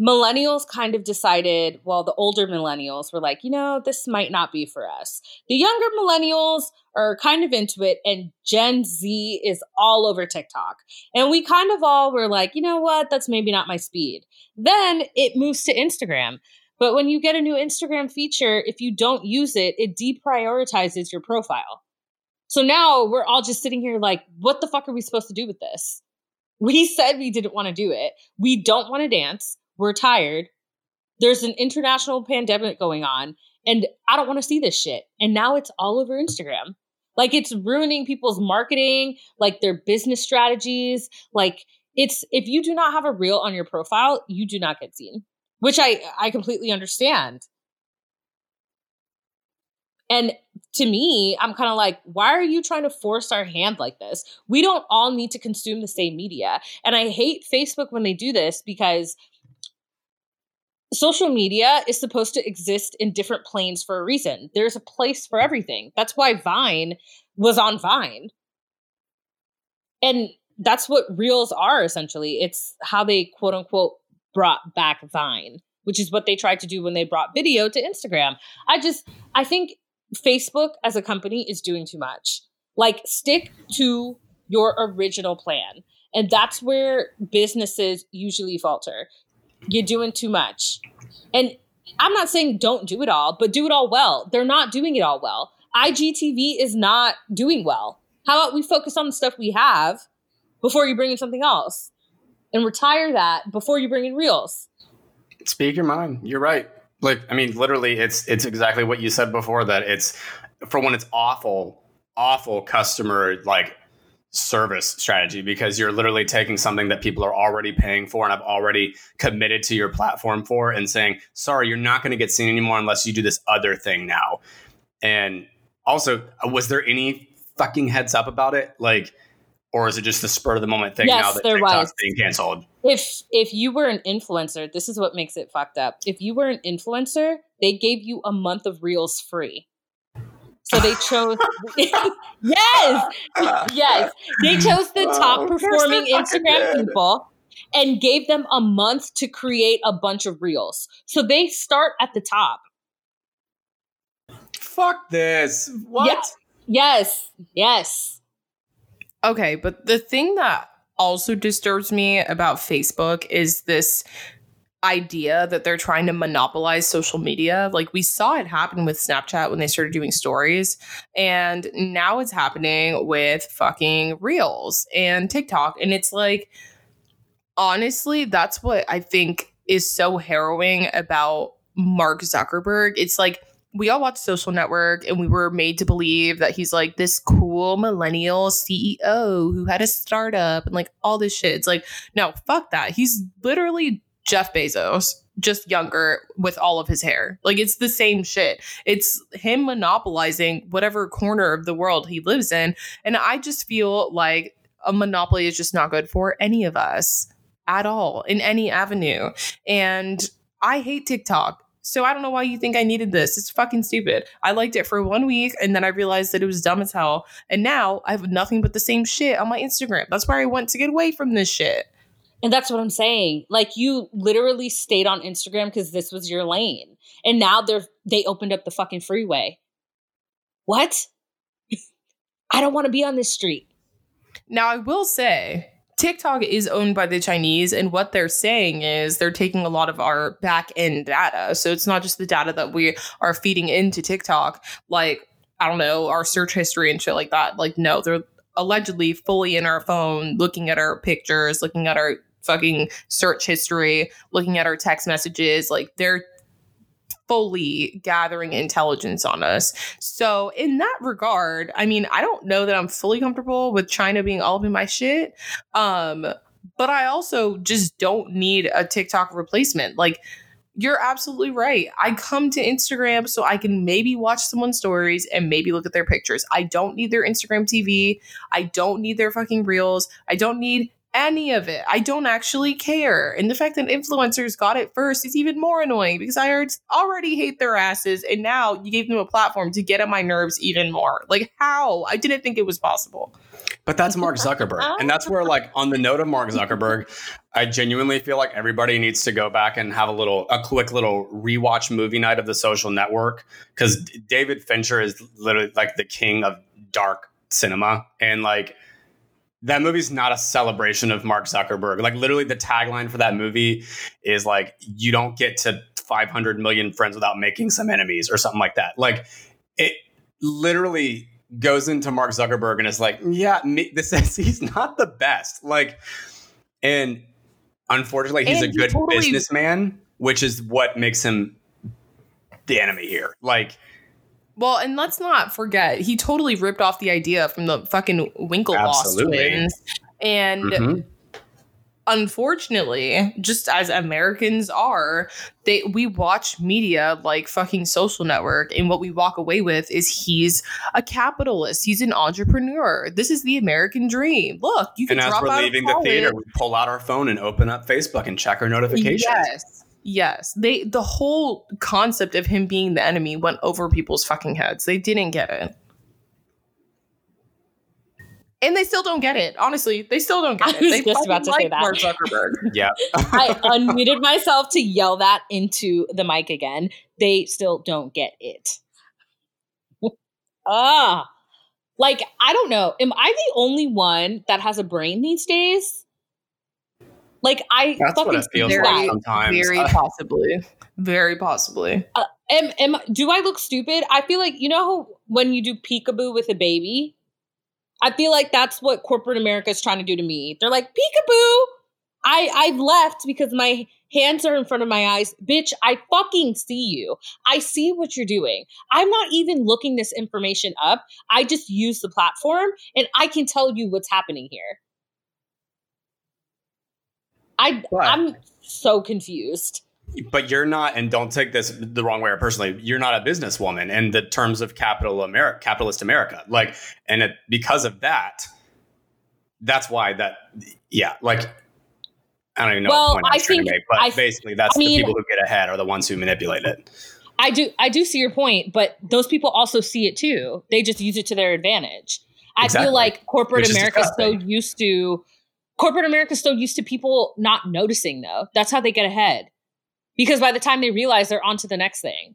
millennials kind of decided, well, the older millennials were like, you know, this might not be for us. The younger millennials are kind of into it, and Gen Z is all over TikTok. And we kind of all were like, you know what, that's maybe not my speed. Then it moves to Instagram. But when you get a new Instagram feature, if you don't use it, it deprioritizes your profile. So now we're all just sitting here like, what the fuck are we supposed to do with this? We said we didn't want to do it. We don't want to dance. We're tired. There's an international pandemic going on, and I don't want to see this shit. And now it's all over Instagram. Like it's ruining people's marketing, like their business strategies. Like it's if you do not have a reel on your profile, you do not get seen, which I I completely understand. And to me, I'm kind of like, why are you trying to force our hand like this? We don't all need to consume the same media. And I hate Facebook when they do this because social media is supposed to exist in different planes for a reason. There's a place for everything. That's why Vine was on Vine. And that's what reels are essentially. It's how they quote unquote brought back Vine, which is what they tried to do when they brought video to Instagram. I just, I think Facebook as a company is doing too much. Like, stick to your original plan. And that's where businesses usually falter. You're doing too much. And I'm not saying don't do it all, but do it all well. They're not doing it all well. IGTV is not doing well. How about we focus on the stuff we have before you bring in something else and retire that before you bring in reels? Speak your mind. You're right. Like, I mean, literally, it's it's exactly what you said before. That it's for when it's awful, awful customer like service strategy because you're literally taking something that people are already paying for and have already committed to your platform for and saying, sorry, you're not going to get seen anymore unless you do this other thing now. And also, was there any fucking heads up about it? Like, or is it just the spur of the moment thing Yes, now that there TikTok's was. being canceled? If if you were an influencer, this is what makes it fucked up. If you were an influencer, they gave you a month of reels free. So they chose Yes. Yes. They chose the top Oh, performing Instagram did. people and gave them a month to create a bunch of reels. So they start at the top. Fuck this. What? Yeah. Yes. Yes. Okay, but the thing that also disturbs me about Facebook is this idea that they're trying to monopolize social media. Like we saw it happen with Snapchat when they started doing stories, and now it's happening with fucking Reels and TikTok. And it's like, honestly, that's what I think is so harrowing about Mark Zuckerberg. It's like, we all watched Social Network and we were made to believe that he's like this cool millennial CEO who had a startup and like all this shit. It's like, no, fuck that. He's literally Jeff Bezos, just younger with all of his hair. Like it's the same shit. It's him monopolizing whatever corner of the world he lives in. And I just feel like a monopoly is just not good for any of us at all in any avenue. And I hate TikTok. So I don't know why you think I needed this. It's fucking stupid. I liked it for one week and then I realized that it was dumb as hell. And now I have nothing but the same shit on my Instagram. That's where I went to get away from this shit. And that's what I'm saying. Like you literally stayed on Instagram because this was your lane. And now they're they opened up the fucking freeway. What? I don't want to be on this street. Now I will say TikTok is owned by the Chinese, and what they're saying is they're taking a lot of our back end data. So it's not just the data that we are feeding into TikTok, like, I don't know, our search history and shit like that. Like, no, they're allegedly fully in our phone, looking at our pictures, looking at our fucking search history, looking at our text messages. Like, they're fully gathering intelligence on us. So, in that regard, I mean, I don't know that I'm fully comfortable with China being all up in my shit. Um, but I also just don't need a TikTok replacement. Like, you're absolutely right. I come to Instagram so I can maybe watch someone's stories and maybe look at their pictures. I don't need their Instagram TV. I don't need their fucking reels. I don't need any of it. I don't actually care. And the fact that influencers got it first is even more annoying because I already- hate their asses. And now you gave them a platform to get on my nerves even more. Like, how? I didn't think it was possible. But that's Mark Zuckerberg. and that's where, like, on the note of Mark Zuckerberg, I genuinely feel like everybody needs to go back and have a little, a quick little rewatch movie night of the social network. Because David Fincher is literally like the king of dark cinema. And, like, that movie's not a celebration of Mark Zuckerberg. Like, literally, the tagline for that movie is like, you don't get to 500 million friends without making some enemies or something like that. Like, it literally goes into Mark Zuckerberg and is like, yeah, me, this is, he's not the best. Like, and unfortunately, he's And a good totally- businessman, which is what makes him the enemy here. Like, Well, and let's not forget, he totally ripped off the idea from the fucking Winklevoss twins. And mhm. unfortunately, just as Americans are, they we watch media like fucking social network, and what we walk away with is he's a capitalist, he's an entrepreneur. This is the American dream. Look, you can and as we're leaving the theater, we pull out our phone and open up Facebook and check our notifications. Yes. Yes. They the whole concept of him being the enemy went over people's fucking heads. They didn't get it. And they still don't get it. Honestly, they still don't get I it. was they just about to say that. Mark Zuckerberg. Yeah. I unmuted myself to yell that into the mic again. They still don't get it. ah. Like, I don't know. Am I the only one that has a brain these days? Like, I That's what fucking it feels very- like sometimes. Very Uh, possibly. Very possibly. am, am do I look stupid? I feel like you know how when you do peekaboo with a baby, I feel like that's what corporate America is trying to do to me. They're like peekaboo. I I've left because my hands are in front of my eyes. Bitch, I fucking see you. I see what you're doing. I'm not even looking this information up. I just use the platform and I can tell you what's happening here. I But- I'm so confused. but you're not, and don't take this the wrong way or personally, you're not a businesswoman in the terms of capital America, capitalist America. Like, and it, because of that, that's why that, yeah, like, I don't even know Well, what point I'm I trying to think- make, but I- basically, that's I mean- the people who get ahead are the ones who manipulate it. I do I do see your point, but those people also see it too. They just use it to their advantage. I Exactly. feel like corporate America is so used to corporate America's so used to people not noticing though. That's how they get ahead. Because by the time they realize they're on to the next thing.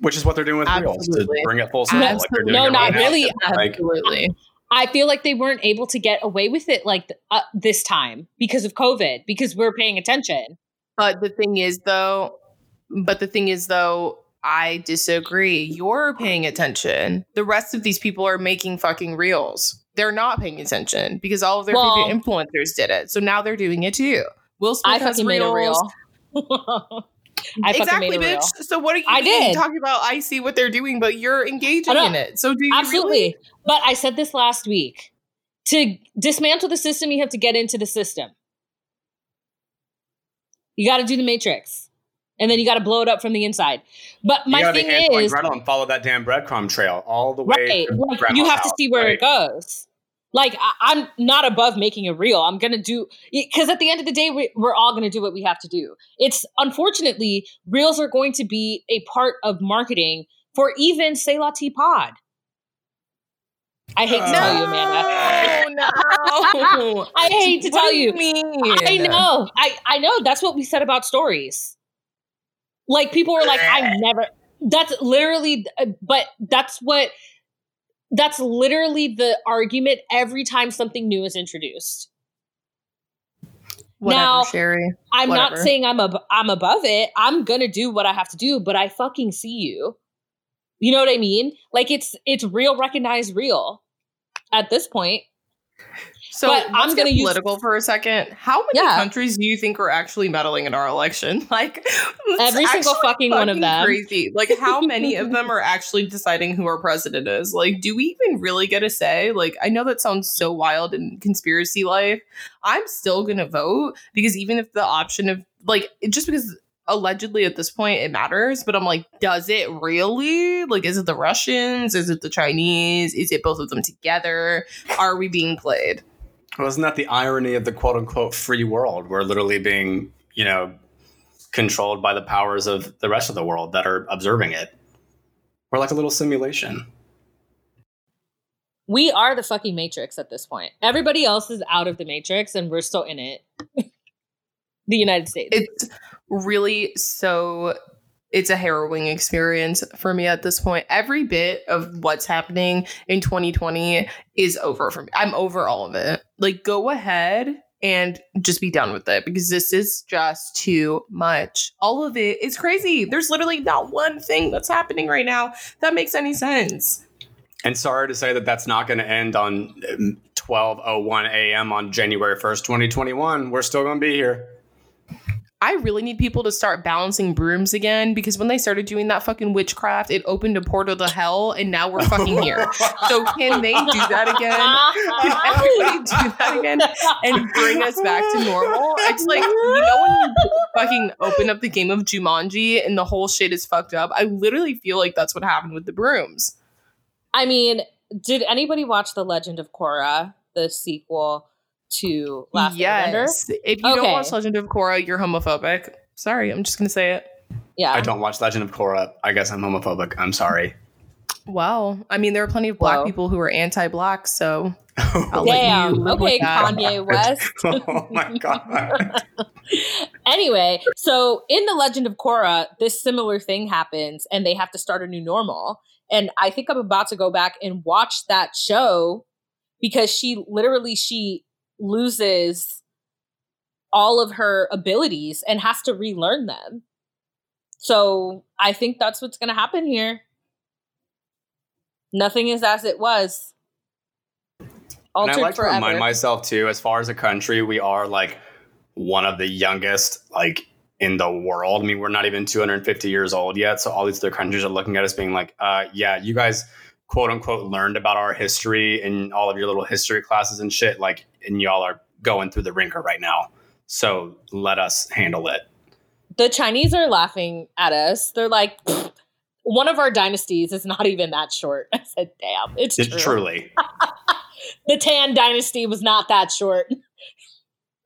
Which is what they're doing with reels to bring it full circle. Like No, not right now. really. Like, Absolutely. I feel like they weren't able to get away with it like uh, this time because of COVID, because we're paying attention. But the thing is, though, but the thing is, though, I disagree. You're paying attention. The rest of these people are making fucking reels. They're not paying attention because all of their Well- favorite influencers did it. So now they're doing it too. Will Smith I has fucking made a reels. reel. I fucking exactly, made a reel. bitch. So what are you I did. talking about? I see what they're doing, but you're engaging in it. So do you Absolutely. really? But I said this last week. To dismantle the system, you have to get into the system. You got to do the matrix. And then you got to blow it up from the inside. But my gotta be thing is, Gretel and follow that damn breadcrumb trail all the way. right, like, you have to house, see where right? it goes. Like I, I'm not above making a reel. I'm gonna do because at the end of the day, we, we're all gonna do what we have to do. It's unfortunately reels are going to be a part of marketing for even Say La Tea Pod. I hate to tell you, Amanda. No, no. I hate to What tell do you. I know. I I know. That's what we said about stories. Like people were like, I never. That's literally, uh, but that's what. That's literally the argument every time something new is introduced. Whatever, Now- Sherry. I'm not saying I'm ab- I'm above it. I'm gonna do what I have to do, but I fucking see you. You know what I mean? Like it's it's real, recognized real. At this point, So But I'm gonna gonna use- political for a second. How many Yeah. countries do you think are actually meddling in our election? Like Every single actually fucking one of them. Crazy. Like how many of them are actually deciding who our president is? Like, do we even really get a say? Like, I know that sounds so wild in conspiracy life. I'm still gonna vote because even if the option of like just because allegedly at this point it matters, but I'm like, does it really? Like, is it the Russians? Is it the Chinese? Is it both of them together? Are we being played? Well, isn't that the irony of the quote unquote free world? We're literally being, you know, controlled by the powers of the rest of the world that are observing it. We're like a little simulation. we are the fucking matrix at this point. Everybody else is out of the matrix, and we're still in it. the United States. it's really so it's a harrowing experience for me at this point every bit of what's happening in 2020 is over for me i'm over all of it like go ahead and just be done with it because this is just too much all of it is crazy there's literally not one thing that's happening right now that makes any sense And sorry to say that that's not going to end on um, 12:01 a.m. on January 1st, 2021. We're still going to be here. I really need people to start balancing brooms again because when they started doing that fucking witchcraft, it opened a portal to hell, and now we're fucking here. So can they do that again? Can everybody do that again and bring us back to normal? It's like you know when you fucking open up the game of Jumanji and the whole shit is fucked up. I literally feel like that's what happened with the brooms. I mean, did anybody watch The Legend of Korra, the sequel to Last Airbender? yes, if you Okay. don't watch Legend of Korra, you're homophobic. Sorry, I'm just gonna say it. Yeah. I don't watch Legend of Korra. I guess I'm homophobic. I'm sorry. Well, I mean, there are plenty of black Whoa. people who are anti-black, so I'll let you Damn. live with Okay, that. Kanye West. oh my god. anyway, so in The Legend of Korra, this similar thing happens and they have to start a new normal. And I think I'm about to go back and watch that show because she literally she loses all of her abilities and has to relearn them. So I think that's what's going to happen here. Nothing is as it was. And I like to remind myself too, as far as a country, we are like one of the youngest like in the world. I mean, we're not even 250 years old yet. So all these other countries are looking at us being like, uh, yeah, you guys quote unquote learned about our history in all of your little history classes and shit. Like, and y'all are going through the ringer right now. So let us handle it. the Chinese are laughing at us. They're like, one of our dynasties is not even that short. I said, damn, it's It- true. truly. The Tang dynasty was not that short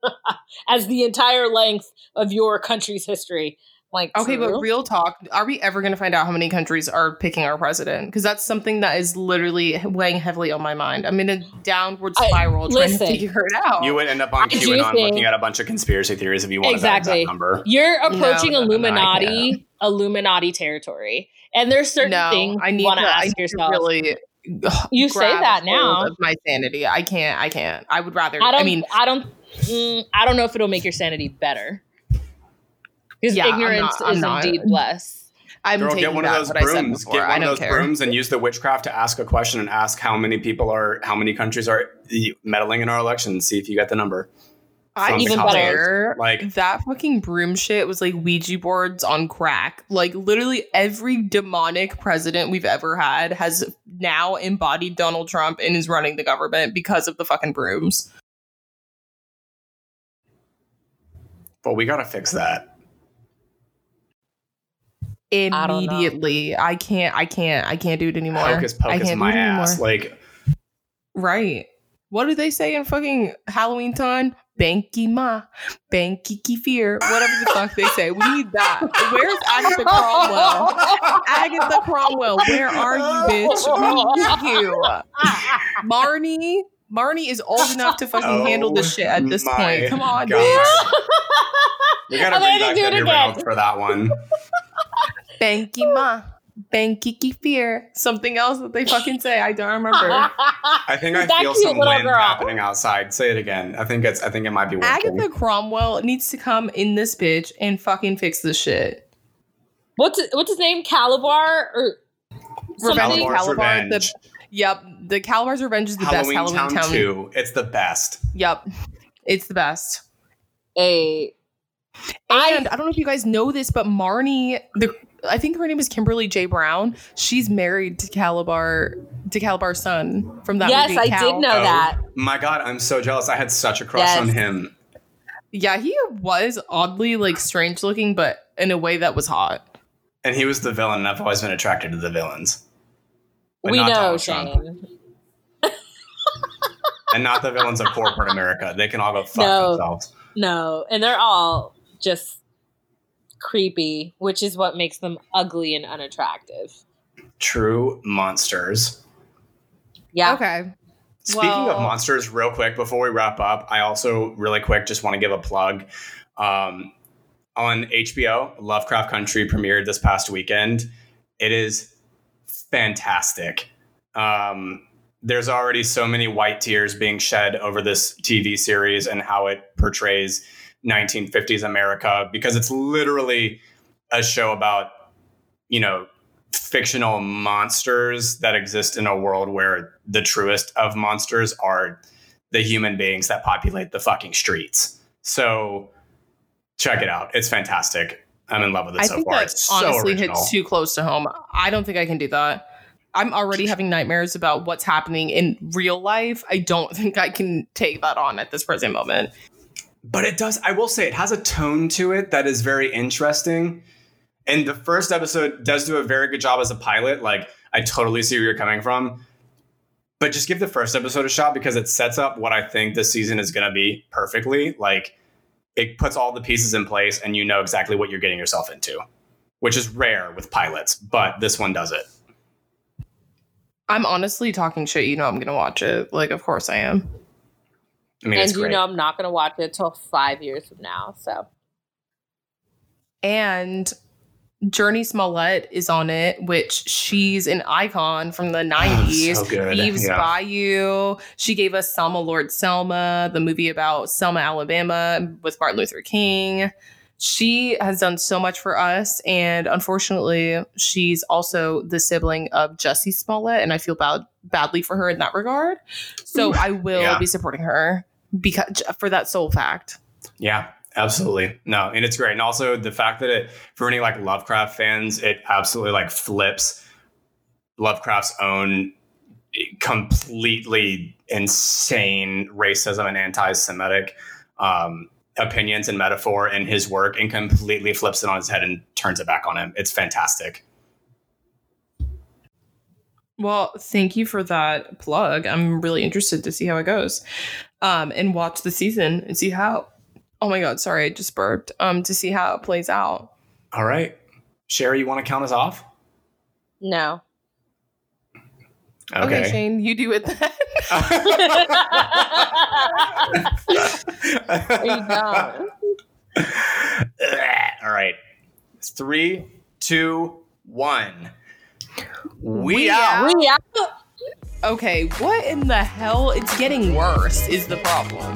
as the entire length of your country's history. Like Okay, but real talk, are we ever going to find out how many countries are picking our president? Because that's something that is literally weighing heavily on my mind. I'm in a downward I- spiral trying listen. to figure it out. You would end up on I do QAnon looking at a bunch of conspiracy theories if you want that Exactly. exact number. You're approaching no, no, no, I Illuminati, Illuminati territory, and there's certain no, things I you need want to to I ask yourself. Really You say that now. of my sanity. I can't. I can't. I would rather. I don't. I mean, I don't. Mm, I don't know if it'll make your sanity better. Because Yeah, I'm ignorance not- I'm is not. indeed bliss. I'm Girl, taking get one of those what I said brooms. Get one of those care. brooms and use the witchcraft to ask a question and ask how many people are, how many countries are meddling in our election. See if you get the number. I Even college. swear, Like- that fucking broom shit was like Ouija boards on crack. Like literally every demonic president we've ever had has now embodied Donald Trump and is running the government because of the fucking brooms. But we gotta fix that. Don't know. Immediately, I, can't. I can't. I can't do it anymore. Hocus I can't my do it anymore. ass. Like Right. What do they say in fucking Halloween time? Banky ma, banky kefir, whatever the fuck they say. We need that. Where's Agatha Cromwell? Agatha Cromwell, where are you, bitch? We need you. Marnie, Marnie is old enough to fucking oh handle this shit at this Oh point. Come on, God. bitch. we gotta bring gonna back do it Debbie again. Reynolds for that one. Banky ma, banky kefir. Something else that they fucking say. I don't remember. I think I That feel cute some little wind girl. happening outside. Say it again. I think it's. I think it might be working. Agatha Cromwell needs to come in this bitch and fucking fix this shit. what's what's his name? Kalabar or Revenge something? of Kalabar's Kalabar. The, Revenge. Yep, the Kalabar's Revenge is the Halloween, best Halloween Town town. 2. It's the best. Yep, it's the best. a And I don't know if you guys know this, but Marnie, the I think her name is Kimberly J. Brown. She's married to Kalabar, to Kalabar's son from that yes, movie. I Cal. did know Oh, that. My God, I'm so jealous. I had such a crush Yes. on him. Yeah, he was oddly like strange looking, but in a way that was hot. And he was the villain, and I've always been attracted to the villains. But we not know, Donald Trump. Shane. And not the villains of corporate America. They can all go fuck No. themselves. No, and they're all just creepy, which is what makes them ugly and unattractive. True monsters. Yeah. Okay. Speaking Well- of monsters, real quick before we wrap up, I also really quick just want to give a plug. Um, on HBO, Lovecraft Country premiered this past weekend. It is fantastic. Um, there's already so many white tears being shed over this TV series and how it portrays 1950s America because it's literally a show about, you know, fictional monsters that exist in a world where the truest of monsters are the human beings that populate the fucking streets. So check it out. It's fantastic. I'm in love with it I so think far. that It's honestly original. hits too close to home. I don't think I can do that. I'm already having nightmares about what's happening in real life. I don't think I can take that on at this present moment. but it does i will say it has a tone to it that is very interesting and the first episode does do a very good job as a pilot like i totally see where you're coming from but just give the first episode a shot because it sets up what i think this season is going to be perfectly like it puts all the pieces in place and you know exactly what you're getting yourself into which is rare with pilots but this one does it I'm honestly talking shit. You know, I'm gonna watch it. Like, of course I am. i mean and it's you great know I'm not going to watch it till five years from now. So And Jurnee Smollett is on it, which she's an icon from the 90s. so good. Eve's Yeah. Bayou. She gave us Selma Lord Selma, the movie about Selma, Alabama with Martin Luther King. She has done so much for us. And unfortunately, she's also the sibling of Jussie Smollett. And I feel bad badly for her in that regard. So I will Yeah. be supporting her because for that sole fact. Yeah, absolutely. No, and it's great. And also the fact that it for any like Lovecraft fans, it absolutely like flips Lovecraft's own completely insane racism and anti-Semitic um, opinions and metaphor in his work and completely flips it on his head and turns it back on him. It's fantastic. Well, thank you for that plug. I'm really interested to see how it goes. Um, and watch the season and see how oh my god, sorry, I just burped. Um, to see how it plays out. All right. Sherry, you want to count us off? No. Okay. Shane, you do it then. you don't. All right, three, two, one. We, We out. out. We out. okay, what in the hell? It's getting worse, is the problem.